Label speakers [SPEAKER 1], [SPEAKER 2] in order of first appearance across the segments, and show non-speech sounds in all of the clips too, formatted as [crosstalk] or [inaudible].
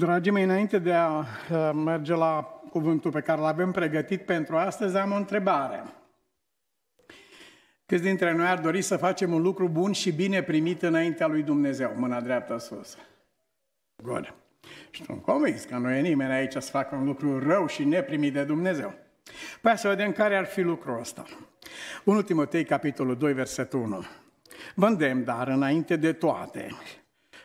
[SPEAKER 1] Dragii mei, înainte de a uh, merge la cuvântul pe care l-avem pregătit pentru astăzi, am o întrebare. Câți dintre noi ar dori să facem un lucru bun și bine primit înaintea lui Dumnezeu? Mâna dreaptă sus. Good. Și sunt convins că nu e nimeni aici să facă un lucru rău și neprimit de Dumnezeu. Păi să vedem care ar fi lucrul ăsta. 1 Timotei, capitolul 2, versetul 1. Vă îndemn, dar înainte de toate,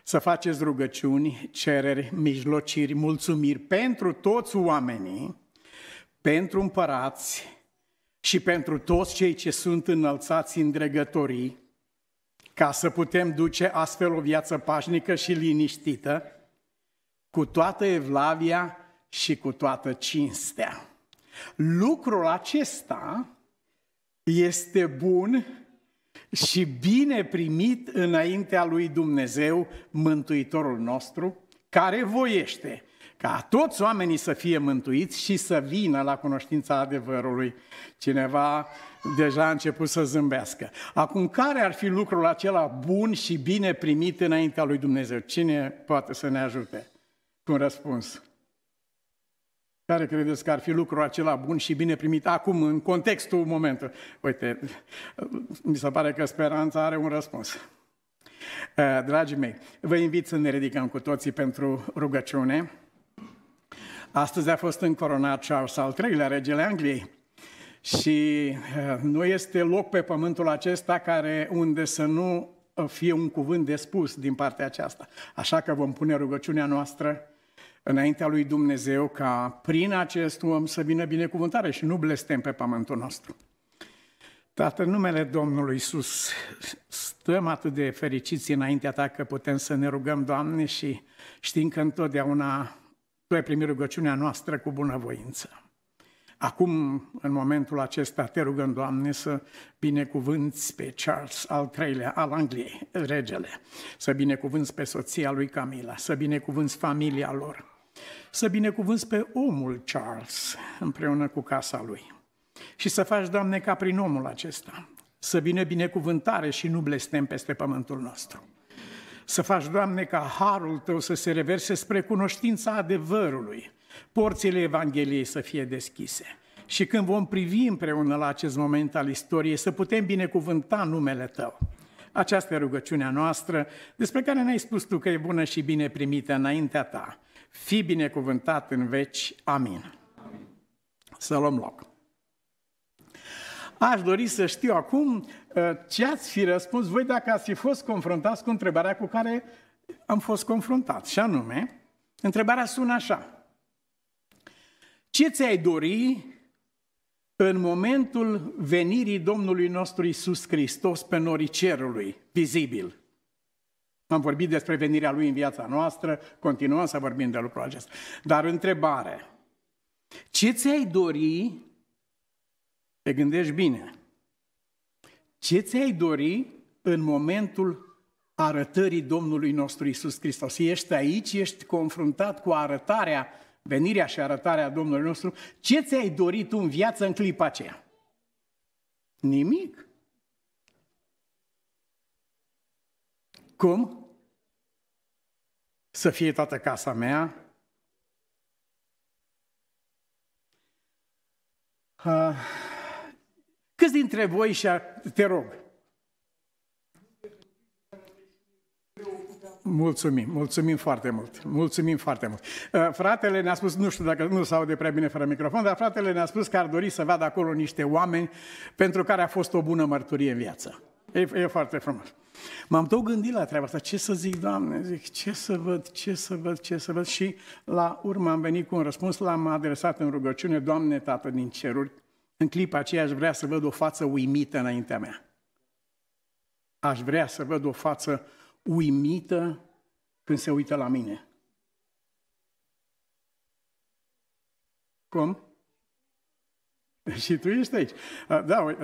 [SPEAKER 1] să faceți rugăciuni, cereri, mijlociri, mulțumiri pentru toți oamenii, pentru împărați și pentru toți cei ce sunt înălțați în dregătorii, ca să putem duce astfel o viață pașnică și liniștită, cu toată evlavia și cu toată cinstea. Lucrul acesta este bun și bine primit înaintea lui Dumnezeu, Mântuitorul nostru, care voiește ca toți oamenii să fie mântuiți și să vină la cunoștința adevărului. Cineva deja a început să zâmbească. Acum, care ar fi lucrul acela bun și bine primit înaintea lui Dumnezeu? Cine poate să ne ajute cu un răspuns? Care credeți că ar fi lucrul acela bun și bine primit acum, în contextul momentului? Uite, mi se pare că speranța are un răspuns. Eh, dragii mei, vă invit să ne ridicăm cu toții pentru rugăciune. Astăzi a fost încoronat Charles al III-lea, regele Angliei. Și eh, nu este loc pe pământul acesta care unde să nu fie un cuvânt de spus din partea aceasta. Așa că vom pune rugăciunea noastră înaintea lui Dumnezeu ca prin acest om să vină binecuvântare și nu blestem pe pământul nostru. Tată, în numele Domnului Isus, stăm atât de fericiți înaintea Ta că putem să ne rugăm, Doamne, și știm că întotdeauna Tu ai primit rugăciunea noastră cu bunăvoință. Acum, în momentul acesta, te rugăm, Doamne, să binecuvânți pe Charles al III-lea al Angliei, regele, să binecuvânți pe soția lui Camila, să binecuvânți familia lor, să binecuvânți pe omul Charles împreună cu casa lui. Și să faci, Doamne, ca prin omul acesta, să vină binecuvântare și nu blestem peste pământul nostru. Să faci, Doamne, ca harul Tău să se reverse spre cunoștința adevărului, porțile Evangheliei să fie deschise. Și când vom privi împreună la acest moment al istoriei, să putem binecuvânta numele Tău. Aceasta e rugăciunea noastră, despre care ne-ai spus Tu că e bună și bine primită înaintea Ta. Fii binecuvântat în veci. Amin. Amin. Să luăm loc. Aș dori să știu acum uh, ce ați fi răspuns voi dacă ați fi fost confruntați cu întrebarea cu care am fost confruntat. Și anume, întrebarea sună așa. Ce ți-ai dori în momentul venirii Domnului nostru Isus Hristos pe norii cerului, vizibil? Am vorbit despre venirea Lui în viața noastră, continuăm să vorbim de lucrul acesta. Dar întrebare, ce ți-ai dori, te gândești bine, ce ți-ai dori în momentul arătării Domnului nostru Isus Hristos? Ești aici, ești confruntat cu arătarea, venirea și arătarea Domnului nostru, ce ți-ai dorit tu în viață în clipa aceea? Nimic. Cum? Să fie toată casa mea? Uh, câți dintre voi și te rog? Mulțumim, mulțumim foarte mult, mulțumim foarte mult. Uh, fratele ne-a spus, nu știu dacă nu s aude prea bine fără microfon, dar fratele ne-a spus că ar dori să vadă acolo niște oameni pentru care a fost o bună mărturie în viață. E, e foarte frumos. M-am tot gândit la treaba asta, ce să zic, Doamne, zic, ce să văd, ce să văd, ce să văd și la urmă am venit cu un răspuns, l-am adresat în rugăciune, Doamne, Tată din ceruri, în clipa aceea aș vrea să văd o față uimită înaintea mea. Aș vrea să văd o față uimită când se uită la mine. Cum? [laughs] Și tu ești aici. Da,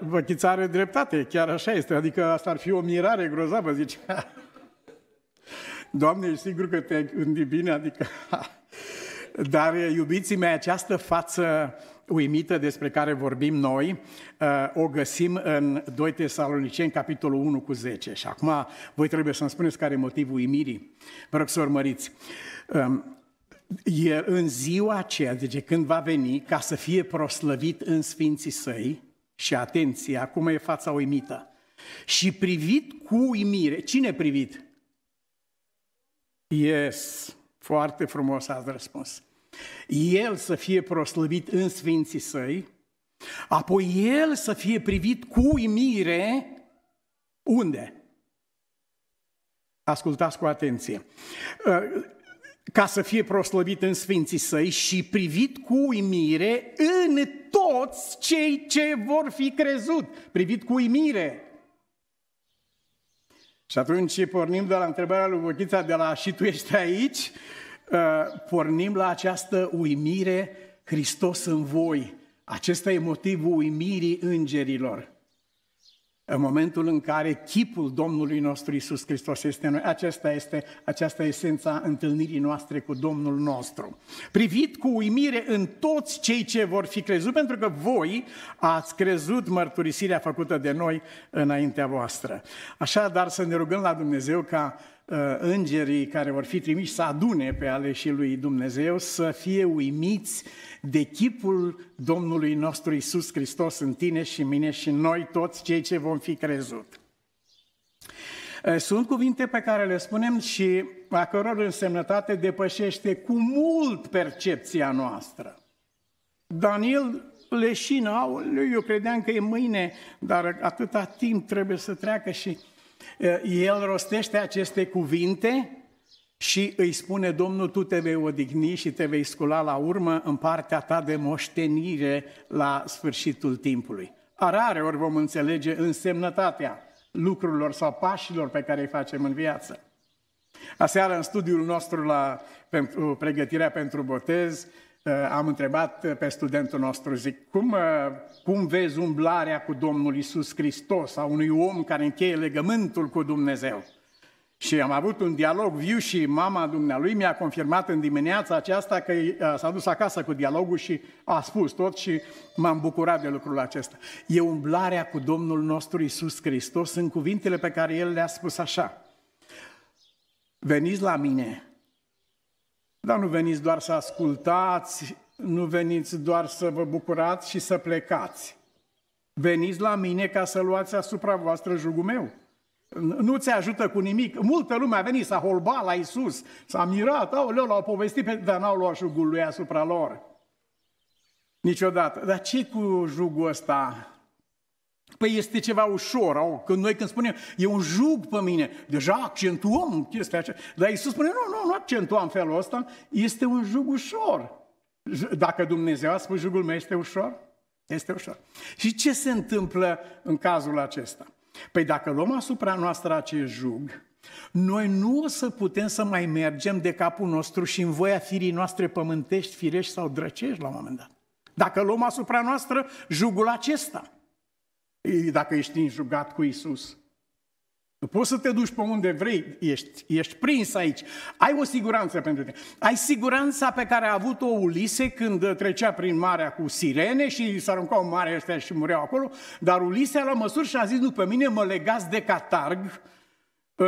[SPEAKER 1] văchița are dreptate, chiar așa este. Adică asta ar fi o mirare grozavă, zice. [laughs] Doamne, ești sigur că te gândi bine? Adică... [laughs] Dar, iubiții mei, această față uimită despre care vorbim noi, uh, o găsim în 2 Tesaloniceni, capitolul 1 cu 10. Și acum voi trebuie să-mi spuneți care e motivul uimirii. Vă rog să urmăriți. Um, e în ziua aceea, deci când va veni, ca să fie proslăvit în sfinții săi, și atenție, acum e fața uimită, și privit cu uimire. Cine privit? Yes, foarte frumos ați răspuns. El să fie proslăvit în sfinții săi, apoi el să fie privit cu uimire unde? Ascultați cu atenție. Uh, ca să fie proslăvit în sfinții săi și privit cu uimire în toți cei ce vor fi crezut. Privit cu uimire. Și atunci pornim de la întrebarea lui Vochița de la și tu ești aici, uh, pornim la această uimire, Hristos în voi. Acesta e motivul uimirii îngerilor în momentul în care chipul Domnului nostru Isus Hristos este în noi. Aceasta este aceasta esența întâlnirii noastre cu Domnul nostru. Privit cu uimire în toți cei ce vor fi crezut, pentru că voi ați crezut mărturisirea făcută de noi înaintea voastră. Așadar să ne rugăm la Dumnezeu ca uh, îngerii care vor fi trimiși să adune pe aleșii lui Dumnezeu, să fie uimiți de chipul Domnului nostru Isus Hristos în tine și în mine și în noi toți cei ce vom fi crezut. Eh, sunt cuvinte pe care le spunem și a căror însemnătate depășește cu mult percepția noastră. Daniel leșină, eu credeam că e mâine, dar atâta timp trebuie să treacă și eh, el rostește aceste cuvinte și îi spune Domnul, tu te vei odihni și te vei scula la urmă în partea ta de moștenire la sfârșitul timpului. Arare ori vom înțelege însemnătatea lucrurilor sau pașilor pe care îi facem în viață. Aseară, în studiul nostru la pentru pregătirea pentru botez, uh, am întrebat pe studentul nostru, zic, cum, uh, cum vezi umblarea cu Domnul Isus Hristos a unui om care încheie legământul cu Dumnezeu? Și am avut un dialog viu și mama dumnealui mi-a confirmat în dimineața aceasta că s-a dus acasă cu dialogul și a spus tot și m-am bucurat de lucrul acesta. E umblarea cu Domnul nostru Isus Hristos în cuvintele pe care El le-a spus așa. Veniți la mine, dar nu veniți doar să ascultați, nu veniți doar să vă bucurați și să plecați. Veniți la mine ca să luați asupra voastră jugul meu nu ți ajută cu nimic. Multă lume a venit, s-a holbat la Isus, s-a mirat, aoleu, l-au povestit, dar n-au luat jugul lui asupra lor. Niciodată. Dar ce cu jugul ăsta? Păi este ceva ușor. Au, când noi când spunem, e un jug pe mine, deja accentuăm chestia aceea. Dar Iisus spune, nu, nu, nu accentuăm felul ăsta, este un jug ușor. Dacă Dumnezeu a spus jugul meu este ușor, este ușor. Și ce se întâmplă în cazul acesta? Păi dacă luăm asupra noastră acest jug, noi nu o să putem să mai mergem de capul nostru și în voia firii noastre pământești, firești sau drăcești la un moment dat. Dacă luăm asupra noastră jugul acesta, dacă ești înjugat cu Isus. Nu poți să te duci pe unde vrei, ești, ești prins aici. Ai o siguranță pentru tine. Ai siguranța pe care a avut-o Ulise când trecea prin marea cu sirene și s-a aruncat în marea ăștia și mureau acolo, dar Ulise a luat măsuri și a zis, nu, pe mine mă legați de catarg,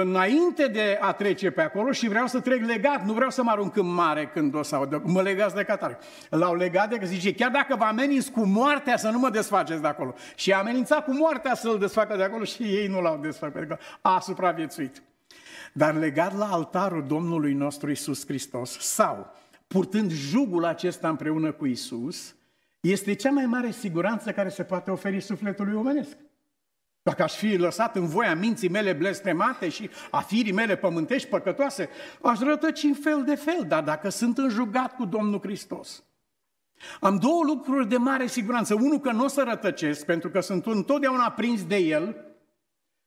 [SPEAKER 1] înainte de a trece pe acolo și vreau să trec legat, nu vreau să mă arunc în mare când o să aud, mă legați de catar. L-au legat de că zice, chiar dacă vă ameninți cu moartea să nu mă desfaceți de acolo. Și a amenințat cu moartea să-l desfacă de acolo și ei nu l-au desfăcut de acolo. A supraviețuit. Dar legat la altarul Domnului nostru Isus Hristos sau purtând jugul acesta împreună cu Isus, este cea mai mare siguranță care se poate oferi sufletului omenesc. Dacă aș fi lăsat în voia minții mele blestemate și a firii mele pământești păcătoase, aș rătăci în fel de fel, dar dacă sunt înjugat cu Domnul Hristos, am două lucruri de mare siguranță. Unul, că nu o să rătăcesc, pentru că sunt întotdeauna prins de El,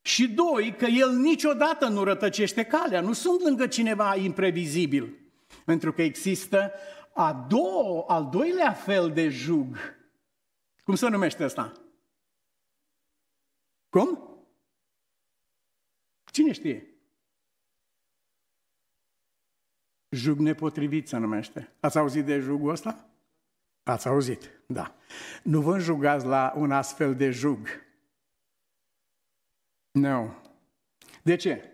[SPEAKER 1] și doi, că El niciodată nu rătăcește calea, nu sunt lângă cineva imprevizibil. Pentru că există a doua, al doilea fel de jug. Cum se numește asta? Cum? Cine știe? Jug nepotrivit se numește. Ați auzit de jugul ăsta? Ați auzit? Da. Nu vă înjugați la un astfel de jug. Nu. De ce?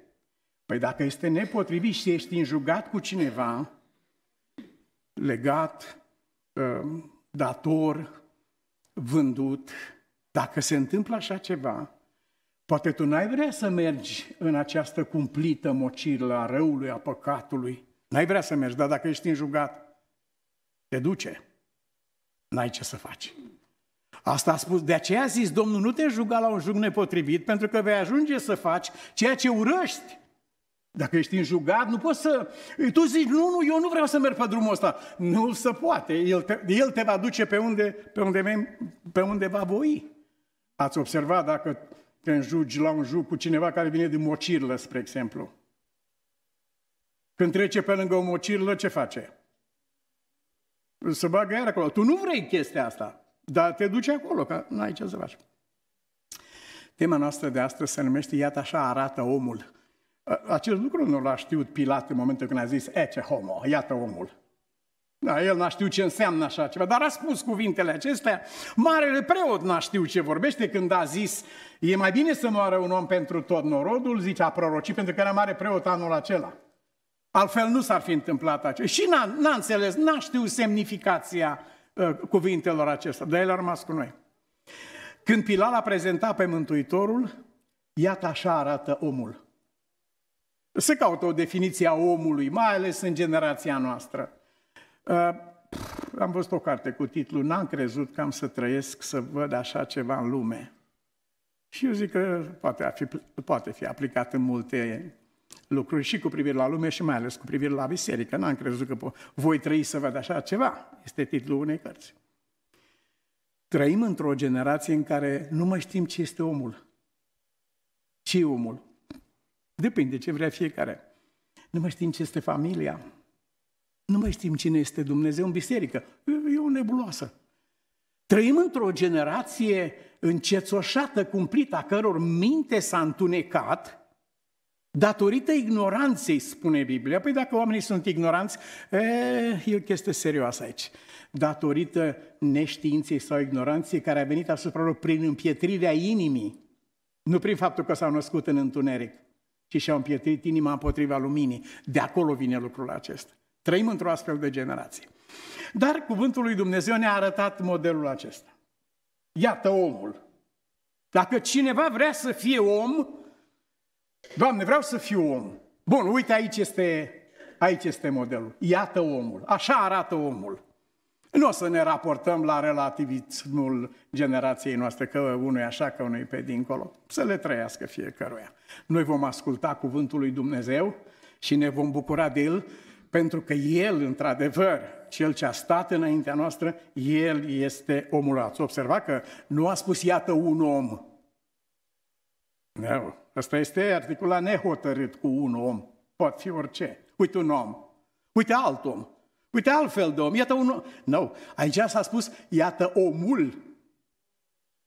[SPEAKER 1] Păi dacă este nepotrivit și ești înjugat cu cineva, legat, ă, dator, vândut, dacă se întâmplă așa ceva, poate tu n-ai vrea să mergi în această cumplită mociră a răului, a păcatului. N-ai vrea să mergi, dar dacă ești înjugat, te duce. N-ai ce să faci. Asta a spus, de aceea a zis Domnul, nu te juga la un jug nepotrivit, pentru că vei ajunge să faci ceea ce urăști. Dacă ești înjugat, nu poți să... Tu zici, nu, nu, eu nu vreau să merg pe drumul ăsta. Nu se poate. El te, el te va duce pe unde, pe, unde, pe unde va voi. Ați observat dacă te înjugi la un jug cu cineva care vine din mocirlă, spre exemplu. Când trece pe lângă o mocirlă, ce face? Să bagă iar acolo. Tu nu vrei chestia asta, dar te duci acolo, că nu ai ce să faci. Tema noastră de astăzi se numește Iată așa arată omul. Acest lucru nu l-a știut Pilat în momentul când a zis Ece homo, iată omul. Da, el n-a știut ce înseamnă așa ceva, dar a spus cuvintele acestea. Marele preot n-a știut ce vorbește când a zis e mai bine să moară un om pentru tot norodul, zice, a prorocit pentru că era mare preot anul acela. Altfel nu s-ar fi întâmplat acest. Și n-a, n-a înțeles, n-a știut semnificația uh, cuvintelor acestea, dar el a rămas cu noi. Când Pilat a prezentat pe Mântuitorul, iată așa arată omul. Se caută o definiție a omului, mai ales în generația noastră. Uh, am văzut o carte cu titlul N-am crezut că am să trăiesc să văd așa ceva în lume. Și eu zic că poate fi, poate fi aplicat în multe lucruri și cu privire la lume și mai ales cu privire la biserică. N-am crezut că voi trăi să văd așa ceva. Este titlul unei cărți. Trăim într-o generație în care nu mai știm ce este omul. Ce e omul? Depinde ce vrea fiecare. Nu mai știm ce este familia. Nu mai știm cine este Dumnezeu în biserică. E o nebuloasă. Trăim într-o generație încețoșată, cumplită, a căror minte s-a întunecat datorită ignoranței, spune Biblia. Păi dacă oamenii sunt ignoranți, e, e o chestie serioasă aici. Datorită neștiinței sau ignoranței care a venit asupra lor prin împietrirea inimii, nu prin faptul că s-au născut în întuneric ci și-au împietrit inima împotriva luminii. De acolo vine lucrul acesta. Trăim într-o astfel de generație. Dar cuvântul lui Dumnezeu ne-a arătat modelul acesta. Iată omul. Dacă cineva vrea să fie om, Doamne, vreau să fiu om. Bun, uite, aici este, aici este modelul. Iată omul. Așa arată omul. Nu o să ne raportăm la relativismul generației noastre, că unul e așa, că unul e pe dincolo. Să le trăiască fiecăruia. Noi vom asculta cuvântul lui Dumnezeu și ne vom bucura de el, pentru că el, într-adevăr, cel ce a stat înaintea noastră, el este omul. Ați observat că nu a spus, iată, un om. Nu, ăsta este articulat nehotărât cu un om. Poate fi orice. Uite un om. Uite alt om. Uite altfel de om, iată unul... Nu, no. aici s-a spus, iată omul.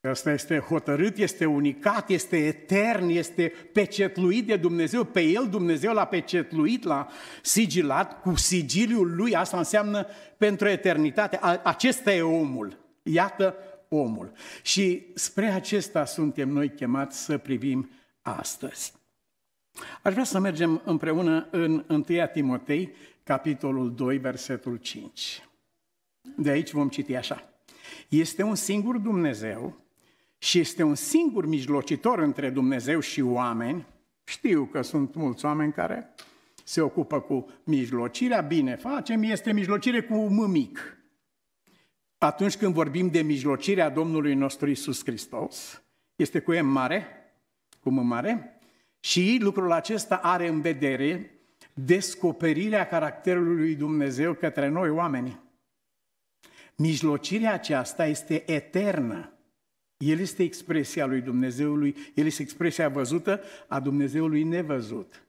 [SPEAKER 1] Ăsta este hotărât, este unicat, este etern, este pecetluit de Dumnezeu. Pe el Dumnezeu l-a pecetluit, l-a sigilat cu sigiliul lui. Asta înseamnă pentru eternitate. Acesta e omul. Iată omul. Și spre acesta suntem noi chemați să privim astăzi. Aș vrea să mergem împreună în 1 Timotei, capitolul 2, versetul 5. De aici vom citi așa. Este un singur Dumnezeu și este un singur mijlocitor între Dumnezeu și oameni. Știu că sunt mulți oameni care se ocupă cu mijlocirea, bine facem, este mijlocire cu M mic. Atunci când vorbim de mijlocirea Domnului nostru Isus Hristos, este cu M mare, cu M mare, și lucrul acesta are în vedere descoperirea caracterului lui Dumnezeu către noi oameni. Mijlocirea aceasta este eternă. El este expresia lui Dumnezeului, el este expresia văzută a Dumnezeului nevăzut.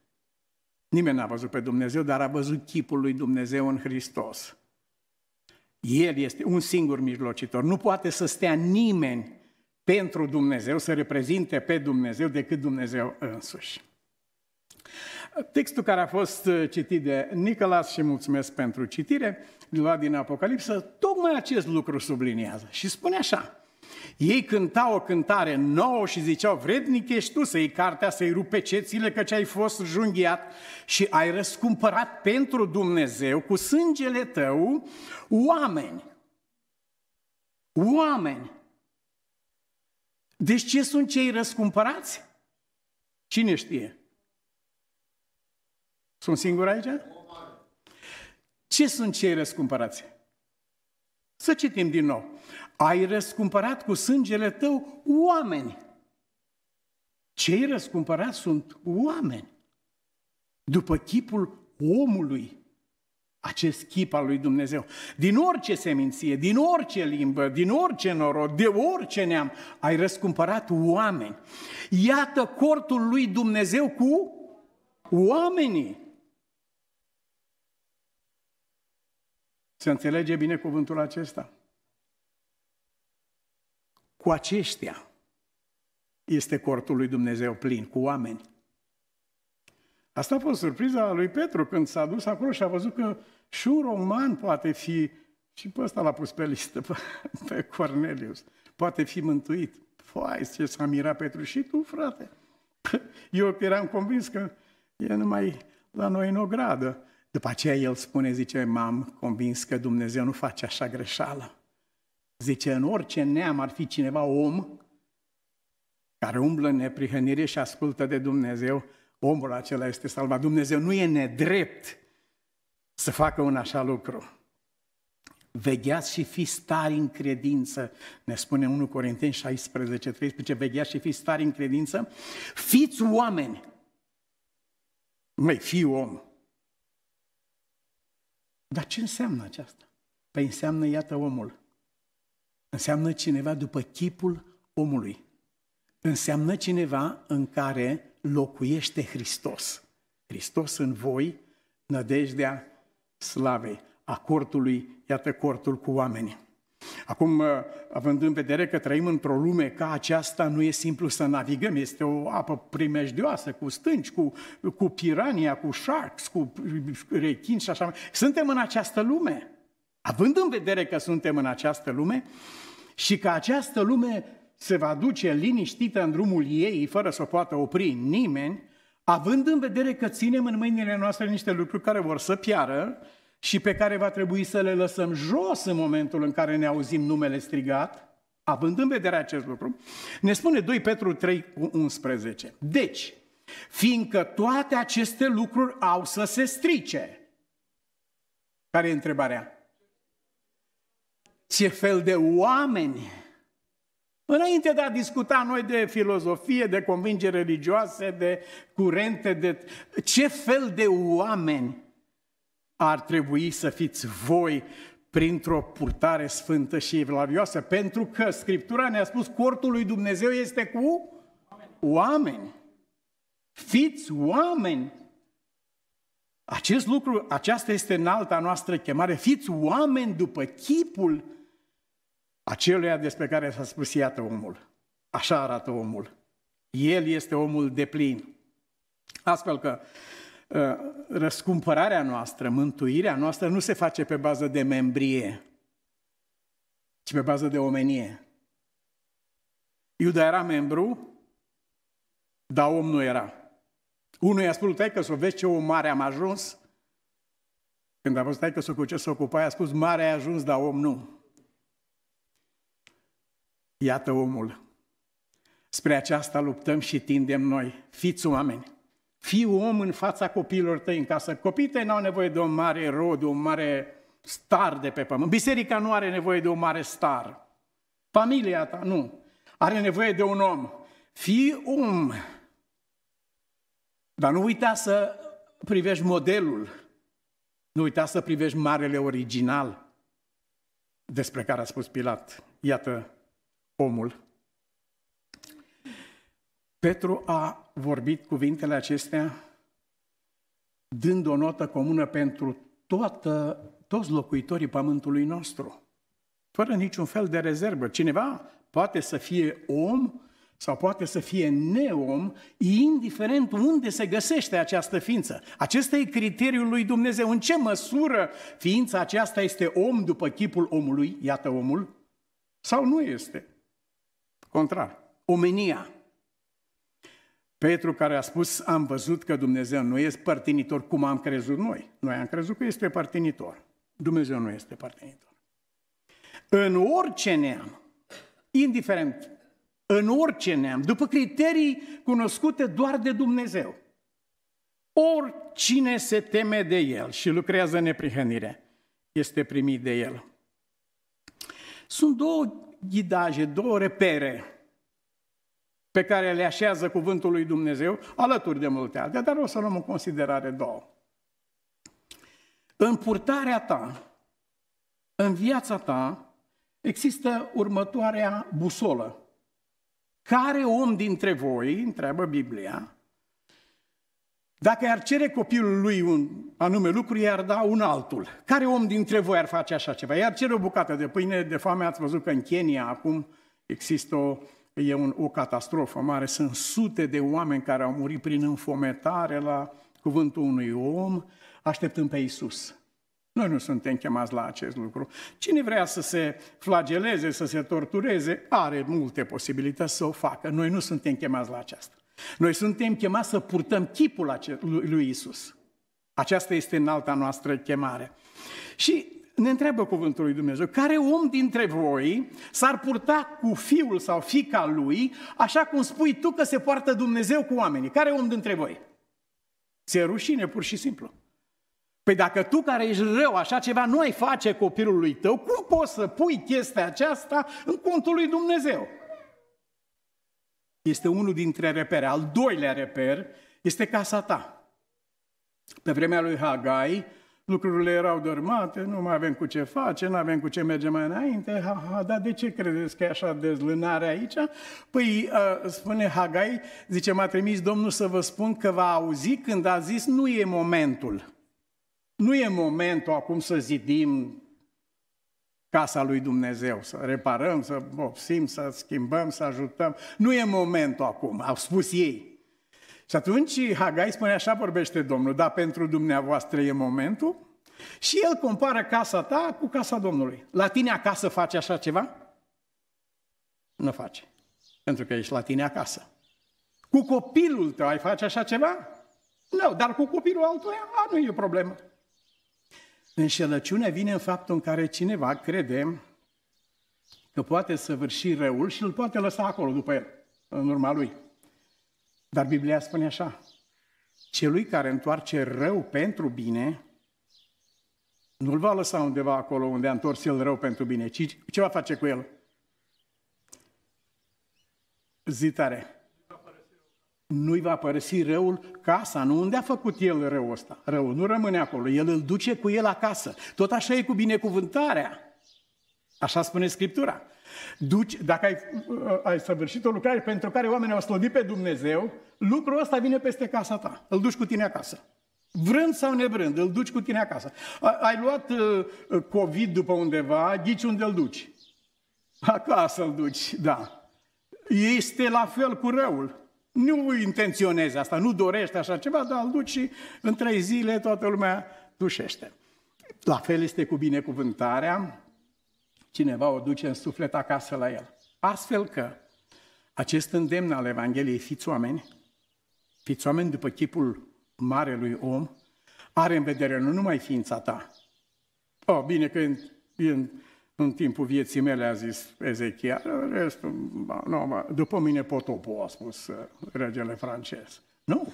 [SPEAKER 1] Nimeni n-a văzut pe Dumnezeu, dar a văzut chipul lui Dumnezeu în Hristos. El este un singur mijlocitor. Nu poate să stea nimeni pentru Dumnezeu, să reprezinte pe Dumnezeu decât Dumnezeu însuși. Textul care a fost uh, citit de Nicolas și mulțumesc pentru citire, luat din Apocalipsă, tocmai acest lucru subliniază și spune așa. Ei cântau o cântare nouă și ziceau, vrednic ești tu să iei cartea, să-i rupe cețile, căci ai fost junghiat și ai răscumpărat pentru Dumnezeu cu sângele tău oameni. Oameni. Deci ce sunt cei răscumpărați? Cine știe? Sunt singur aici? Ce sunt cei răscumpărați? Să citim din nou. Ai răscumpărat cu sângele tău oameni. Cei răscumpărați sunt oameni. După chipul omului, acest chip al lui Dumnezeu. Din orice seminție, din orice limbă, din orice norod, de orice neam, ai răscumpărat oameni. Iată cortul lui Dumnezeu cu oamenii. Se înțelege bine cuvântul acesta? Cu aceștia este cortul lui Dumnezeu plin, cu oameni. Asta a fost surpriza lui Petru când s-a dus acolo și a văzut că și un roman poate fi, și pe ăsta l-a pus pe listă, pe, pe Cornelius, poate fi mântuit. Fai, ce s-a mirat Petru și tu, frate. Eu eram convins că e numai la noi în ogradă. După aceea el spune, zice, m-am convins că Dumnezeu nu face așa greșeală. Zice, în orice neam ar fi cineva om care umblă în neprihănire și ascultă de Dumnezeu, omul acela este salvat. Dumnezeu nu e nedrept să facă un așa lucru. Vegheați și fiți stari în credință, ne spune 1 Corinteni 16, 13, vegheați și fiți stari în credință, fiți oameni. Măi, fii om. Dar ce înseamnă aceasta? Păi înseamnă, iată, omul. Înseamnă cineva după chipul omului. Înseamnă cineva în care locuiește Hristos. Hristos în voi, nădejdea slavei, a cortului, iată cortul cu oameni. Acum, uh, având în vedere că trăim într-o lume ca aceasta, nu e simplu să navigăm, este o apă primejdioasă, cu stânci, cu, cu pirania, cu sharks, cu rechini și așa. Suntem în această lume. Având în vedere că suntem în această lume și că această lume se va duce liniștită în drumul ei, fără să o poată opri nimeni, având în vedere că ținem în mâinile noastre niște lucruri care vor să piară și pe care va trebui să le lăsăm jos în momentul în care ne auzim numele strigat, având în vedere acest lucru, ne spune 2 Petru 3 11. Deci, fiindcă toate aceste lucruri au să se strice. Care e întrebarea? Ce fel de oameni Înainte de a discuta noi de filozofie, de convingeri religioase, de curente, de ce fel de oameni ar trebui să fiți voi printr-o purtare sfântă și evlavioasă, pentru că Scriptura ne-a spus cortul lui Dumnezeu este cu oameni. Fiți oameni. Acest lucru, aceasta este înalta noastră chemare. Fiți oameni după chipul aceluia despre care s-a spus, iată omul. Așa arată omul. El este omul de plin. Astfel că ă, răscumpărarea noastră, mântuirea noastră nu se face pe bază de membrie, ci pe bază de omenie. Iuda era membru, dar om nu era. Unul i-a spus, că să vezi ce o mare am ajuns. Când a văzut că să cu ce se ocupa, i-a spus, mare ai ajuns, dar om nu. Iată omul. Spre aceasta luptăm și tindem noi. Fiți oameni. Fii om în fața copiilor tăi în casă. Copiii tăi n-au nevoie de un mare rod, de un mare star de pe pământ. Biserica nu are nevoie de un mare star. Familia ta, nu. Are nevoie de un om. Fii om. Dar nu uita să privești modelul. Nu uita să privești marele original despre care a spus Pilat. Iată omul. Petru a vorbit cuvintele acestea dând o notă comună pentru toată, toți locuitorii pământului nostru, fără niciun fel de rezervă. Cineva poate să fie om sau poate să fie neom, indiferent unde se găsește această ființă. Acesta e criteriul lui Dumnezeu. În ce măsură ființa aceasta este om după chipul omului, iată omul, sau nu este? Contrar, omenia. Petru care a spus, am văzut că Dumnezeu nu este părtinitor cum am crezut noi. Noi am crezut că este părtinitor. Dumnezeu nu este părtinitor. În orice neam, indiferent, în orice neam, după criterii cunoscute doar de Dumnezeu, oricine se teme de El și lucrează neprihănire, este primit de El. Sunt două ghidaje, două repere pe care le așează cuvântul lui Dumnezeu, alături de multe alte, dar o să luăm în considerare două. În purtarea ta, în viața ta, există următoarea busolă. Care om dintre voi, întreabă Biblia, dacă ar cere copilul lui un anume lucru, i-ar da un altul. Care om dintre voi ar face așa ceva? I-ar cere o bucată de pâine de foame, ați văzut că în Kenya acum există o, e un, o catastrofă mare, sunt sute de oameni care au murit prin înfometare la cuvântul unui om, așteptând pe Isus. Noi nu suntem chemați la acest lucru. Cine vrea să se flageleze, să se tortureze, are multe posibilități să o facă. Noi nu suntem chemați la aceasta. Noi suntem chemați să purtăm chipul lui Isus. Aceasta este înalta noastră chemare. Și ne întreabă cuvântul lui Dumnezeu, care om dintre voi s-ar purta cu fiul sau fica lui, așa cum spui tu că se poartă Dumnezeu cu oamenii? Care om dintre voi? Ți-e rușine, pur și simplu. Păi dacă tu care ești rău, așa ceva nu ai face copilului tău, cum poți să pui chestia aceasta în contul lui Dumnezeu? Este unul dintre repere. Al doilea reper este casa ta. Pe vremea lui Hagai, lucrurile erau dărmate, nu mai avem cu ce face, nu avem cu ce merge mai înainte. Ha, ha, dar de ce credeți că e așa dezlânare aici? Păi, uh, spune Hagai, zice, m-a trimis Domnul să vă spun că va auzi când a zis, nu e momentul. Nu e momentul acum să zidim casa lui Dumnezeu, să reparăm, să vopsim, să schimbăm, să ajutăm. Nu e momentul acum, au spus ei. Și atunci Hagai spune, așa vorbește Domnul, dar pentru dumneavoastră e momentul? Și el compară casa ta cu casa Domnului. La tine acasă face așa ceva? Nu face. Pentru că ești la tine acasă. Cu copilul tău ai face așa ceva? Nu, dar cu copilul altuia, a, nu e o problemă. Înșelăciunea vine în faptul în care cineva crede că poate săvârși răul și îl poate lăsa acolo după el, în urma lui. Dar Biblia spune așa, celui care întoarce rău pentru bine, nu-l va lăsa undeva acolo unde a întors el rău pentru bine, ci ce va face cu el? Zitare nu-i va părăsi răul casa, nu unde a făcut el răul ăsta. Răul nu rămâne acolo, el îl duce cu el acasă. Tot așa e cu binecuvântarea. Așa spune Scriptura. Duci, dacă ai, uh, ai săvârșit o lucrare pentru care oamenii au slăbit pe Dumnezeu, lucrul ăsta vine peste casa ta. Îl duci cu tine acasă. Vrând sau nevrând, îl duci cu tine acasă. Ai luat uh, COVID după undeva, ghici unde îl duci. Acasă îl duci, da. Este la fel cu răul. Nu intenționezi asta, nu dorești așa ceva, dar îl duci și în trei zile toată lumea dușește. La fel este cu binecuvântarea, cineva o duce în suflet acasă la el. Astfel că acest îndemn al Evangheliei, fiți oameni, fiți oameni după chipul marelui om, are în vedere nu numai ființa ta. Oh, bine că în, în în timpul vieții mele, a zis Ezechia, restul, nu, după mine potopul, a spus uh, regele francez. Nu.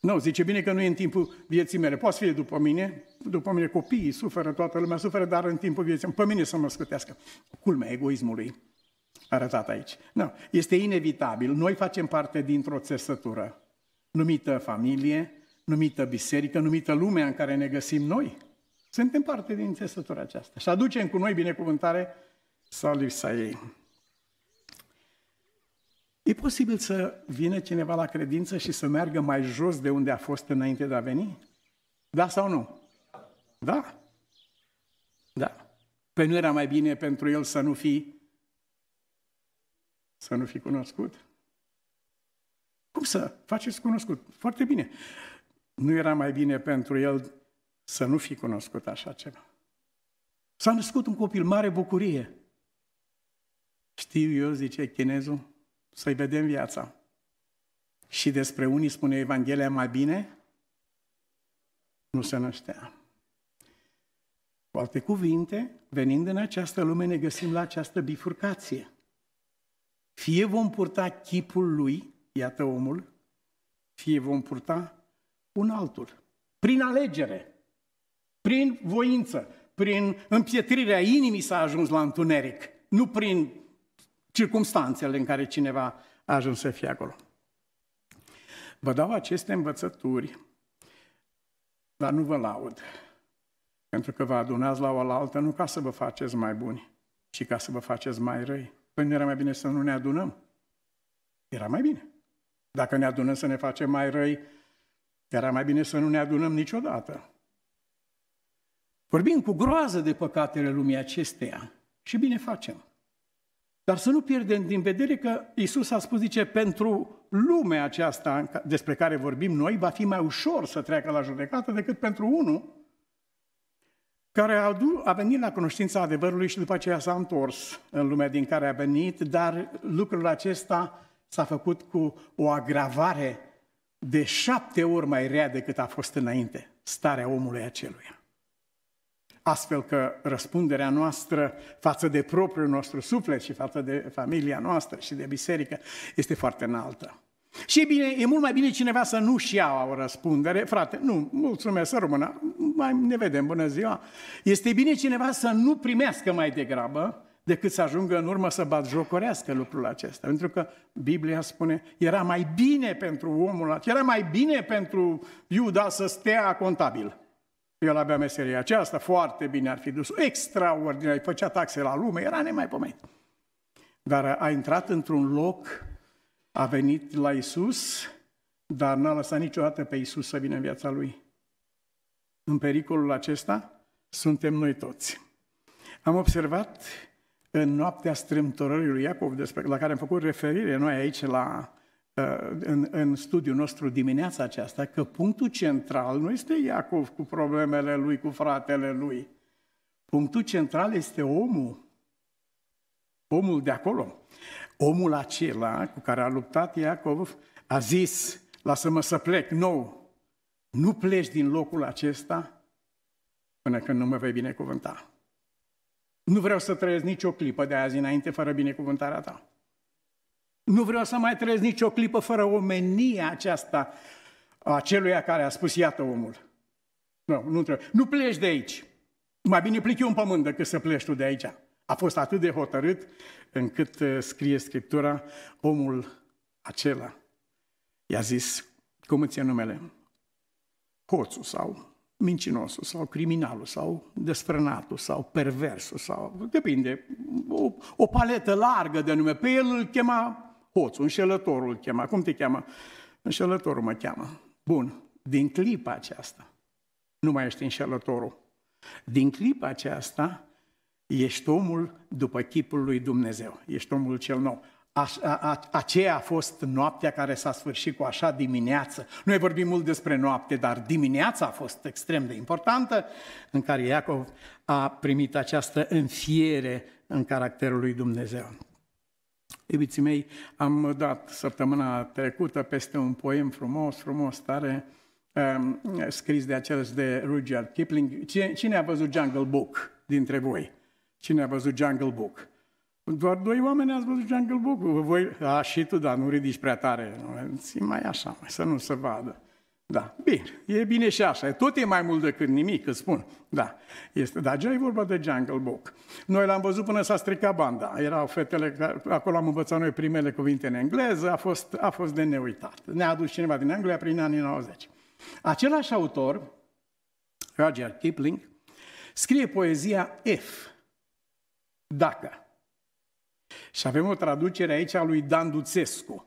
[SPEAKER 1] Nu, zice bine că nu e în timpul vieții mele. Poate fi după mine, după mine copiii suferă, toată lumea suferă, dar în timpul vieții pe mine să mă scutească. Culmea egoismului arătat aici. Nu, este inevitabil. Noi facem parte dintr-o țesătură numită familie, numită biserică, numită lumea în care ne găsim noi. Suntem parte din țesătura aceasta și aducem cu noi binecuvântare sau lipsa ei. E posibil să vină cineva la credință și să meargă mai jos de unde a fost înainte de a veni? Da sau nu? Da. Da. Păi nu era mai bine pentru el să nu fi să nu fi cunoscut. Cum să faceți cunoscut? Foarte bine. Nu era mai bine pentru el să nu fi cunoscut așa ceva. S-a născut un copil, mare bucurie. Știu eu, zice chinezul, să-i vedem viața. Și despre unii spune Evanghelia mai bine, nu se năștea. Cu alte cuvinte, venind în această lume, ne găsim la această bifurcație. Fie vom purta chipul lui, iată omul, fie vom purta un altul. Prin alegere, prin voință, prin împietrirea inimii s-a ajuns la întuneric, nu prin circumstanțele în care cineva a ajuns să fie acolo. Vă dau aceste învățături, dar nu vă laud, pentru că vă adunați la o altă nu ca să vă faceți mai buni, ci ca să vă faceți mai răi. Păi nu era mai bine să nu ne adunăm? Era mai bine. Dacă ne adunăm să ne facem mai răi, era mai bine să nu ne adunăm niciodată. Vorbim cu groază de păcatele lumii acesteia și bine facem. Dar să nu pierdem din vedere că Isus a spus, zice, pentru lumea aceasta despre care vorbim noi, va fi mai ușor să treacă la judecată decât pentru unul care a venit la cunoștința adevărului și după aceea s-a întors în lumea din care a venit, dar lucrul acesta s-a făcut cu o agravare de șapte ori mai rea decât a fost înainte, starea omului aceluia. Astfel că răspunderea noastră față de propriul nostru suflet și față de familia noastră și de biserică este foarte înaltă. Și e, bine, e mult mai bine cineva să nu-și ia o răspundere. Frate, nu, mulțumesc, să rămână, mai ne vedem, bună ziua. Este bine cineva să nu primească mai degrabă decât să ajungă în urmă să batjocorească lucrul acesta. Pentru că Biblia spune, era mai bine pentru omul acela, era mai bine pentru Iuda să stea contabil. El avea meseria aceasta, foarte bine ar fi dus, extraordinar, făcea taxe la lume, era nemaipomenit. Dar a intrat într-un loc, a venit la Isus, dar n-a lăsat niciodată pe Isus să vină în viața lui. În pericolul acesta suntem noi toți. Am observat în noaptea strâmtorării lui Iacov, despre, la care am făcut referire noi aici la, uh, în, în studiul nostru dimineața aceasta, că punctul central nu este Iacov cu problemele lui, cu fratele lui. Punctul central este omul. Omul de acolo. Omul acela cu care a luptat Iacov a zis, lasă-mă să plec, nu, nu pleci din locul acesta până când nu mă vei binecuvânta. Nu vreau să trăiesc nicio clipă de azi înainte fără binecuvântarea ta. Nu vreau să mai trăiesc nicio clipă fără omenia aceasta a celuia care a spus, iată omul. Nu, nu trebuie. Nu pleci de aici. Mai bine plic eu în pământ decât să pleci tu de aici. A fost atât de hotărât încât uh, scrie Scriptura, omul acela i-a zis, cum îți e numele? Hoțul sau mincinosul sau criminalul sau desfrânatul sau perversul sau, depinde, o, o paletă largă de nume. Pe el îl chema hoțul, înșelătorul îl chema. Cum te cheamă? Înșelătorul mă cheamă. Bun, din clipa aceasta, nu mai ești înșelătorul. Din clipa aceasta, ești omul după chipul lui Dumnezeu. Ești omul cel nou. A, a, aceea a fost noaptea care s-a sfârșit cu așa dimineață. Noi vorbim mult despre noapte, dar dimineața a fost extrem de importantă, în care Iacov a primit această înfiere în caracterul lui Dumnezeu. Iubiții mei, am dat săptămâna trecută peste un poem frumos, frumos, tare, um, scris de acel de Rudyard Kipling. Cine, cine a văzut Jungle Book dintre voi? Cine a văzut Jungle Book? Doar doi oameni ați văzut Jungle Book. Voi, a, și tu, da, nu ridici prea tare. Ții mai așa, mai să nu se vadă. Da, bine, e bine și așa. Tot e mai mult decât nimic, îți spun. Da, este. Dar ce e vorba de Jungle Book. Noi l-am văzut până s-a stricat banda. Erau fetele, acolo am învățat noi primele cuvinte în engleză, a fost, a fost de neuitat. Ne-a adus cineva din Anglia prin anii 90. Același autor, Roger Kipling, scrie poezia F. Dacă. Și avem o traducere aici a lui Dan Duțescu.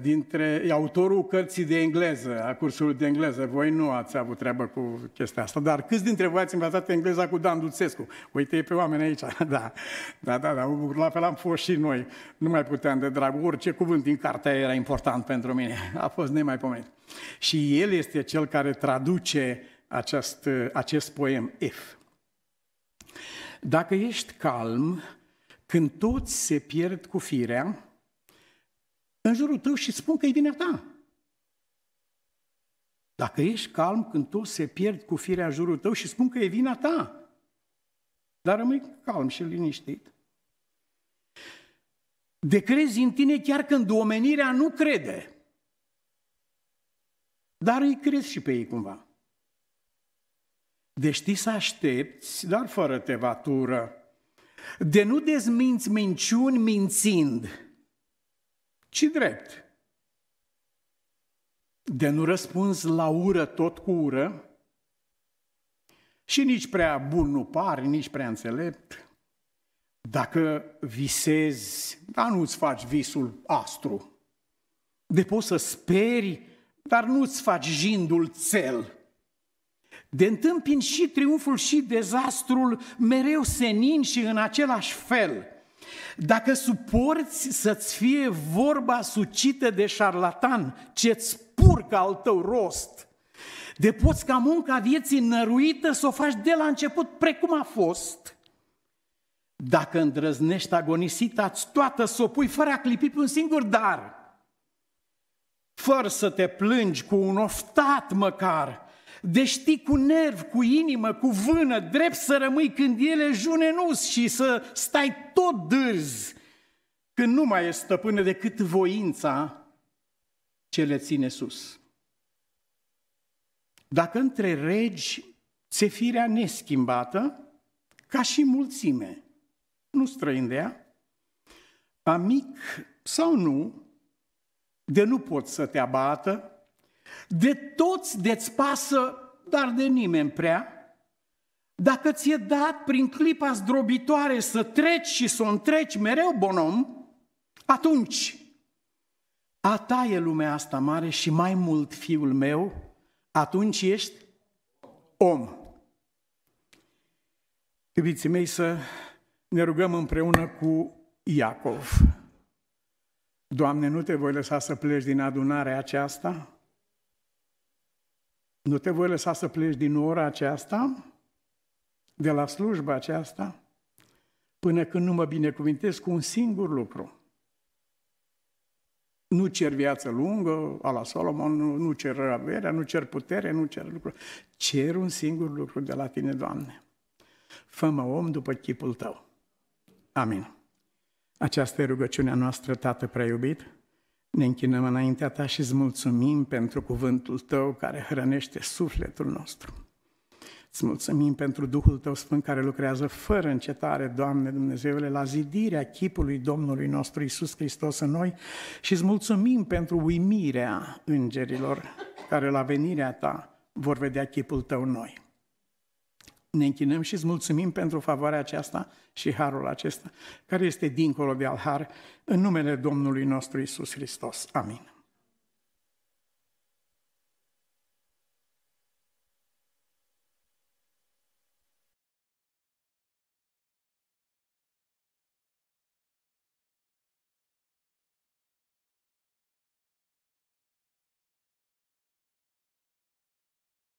[SPEAKER 1] Dintre autorul cărții de engleză, a cursului de engleză. Voi nu ați avut treabă cu chestia asta, dar câți dintre voi ați învățat engleza cu Dan Duțescu? Uite pe oameni aici, [laughs] da, da, da, da, la fel am fost și noi. Nu mai puteam de drag, orice cuvânt din cartea era important pentru mine. A fost nemaipomenit. Și el este cel care traduce acest, acest poem F. Dacă ești calm, când toți se pierd cu firea, în jurul tău și spun că e vina ta. Dacă ești calm când toți se pierd cu firea în jurul tău și spun că e vina ta, dar rămâi calm și liniștit. De crezi în tine chiar când omenirea nu crede. Dar îi crezi și pe ei cumva. De știi să aștepți, dar fără tevatură. De nu dezminți minciuni mințind, ci drept. De nu răspunzi la ură tot cu ură, și nici prea bun nu pari, nici prea înțelept. Dacă visezi, dar nu-ți faci visul astru. De poți să speri, dar nu-ți faci jindul cel. De întâmpini și triumful și dezastrul mereu senin și în același fel. Dacă suporți să-ți fie vorba sucită de șarlatan, ce-ți purcă al tău rost, de poți ca munca vieții năruită să o faci de la început precum a fost, dacă îndrăznești agonisita toată să o pui fără a clipi pe un singur dar, fără să te plângi cu un oftat măcar, de știi cu nerv, cu inimă, cu vână, drept să rămâi când ele junenus și să stai tot dârz, când nu mai e stăpână decât voința ce le ține sus. Dacă între regi ți firea neschimbată, ca și mulțime, nu străin de ea, amic sau nu, de nu pot să te abată, de toți de-ți pasă, dar de nimeni prea. Dacă ți-e dat prin clipa zdrobitoare să treci și să o întreci mereu, bonom, atunci a ta e lumea asta mare și mai mult, fiul meu, atunci ești om. Iubiții mei, să ne rugăm împreună cu Iacov. Doamne, nu te voi lăsa să pleci din adunarea aceasta, nu te voi lăsa să pleci din ora aceasta, de la slujba aceasta, până când nu mă binecuvintez cu un singur lucru. Nu cer viață lungă, a la Solomon, nu, nu cer averea, nu cer putere, nu cer lucru. Cer un singur lucru de la tine, Doamne. Fă-mă om după chipul Tău. Amin. Aceasta e rugăciunea noastră, Tată prea iubit. Ne închinăm înaintea Ta și îți mulțumim pentru cuvântul Tău care hrănește sufletul nostru. Îți mulțumim pentru Duhul Tău Sfânt care lucrează fără încetare, Doamne Dumnezeule, la zidirea chipului Domnului nostru Isus Hristos în noi și îți mulțumim pentru uimirea îngerilor care la venirea Ta vor vedea chipul Tău în noi. Ne închinăm și îți mulțumim pentru favoarea aceasta și harul acesta, care este dincolo de al har, în numele Domnului nostru Isus Hristos. Amin.